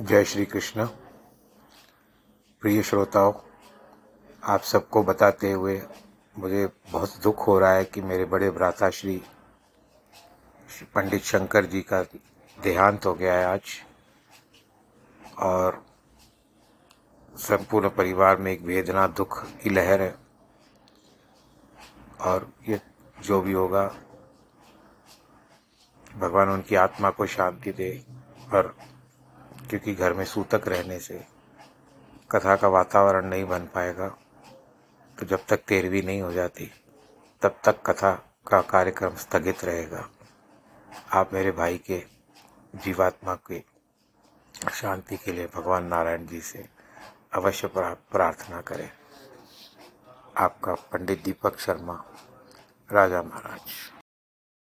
जय श्री कृष्ण। प्रिय श्रोताओं, आप सबको बताते हुए मुझे बहुत दुख हो रहा है कि मेरे बड़े भ्राता श्री पंडित शंकर जी का देहांत हो गया है आज। और संपूर्ण परिवार में एक वेदना, दुख की लहर है। और ये जो भी होगा, भगवान उनकी आत्मा को शांति दे और क्योंकि घर में सूतक रहने से कथा का वातावरण नहीं बन पाएगा। तो जब तक तेरहवीं नहीं हो जाती, तब तक कथा का कार्यक्रम स्थगित रहेगा। आप मेरे भाई के, जीवात्मा के, शांति के लिए भगवान नारायण जी से अवश्य प्रार्थना करें। आपका पंडित दीपक शर्मा, राजा महाराज।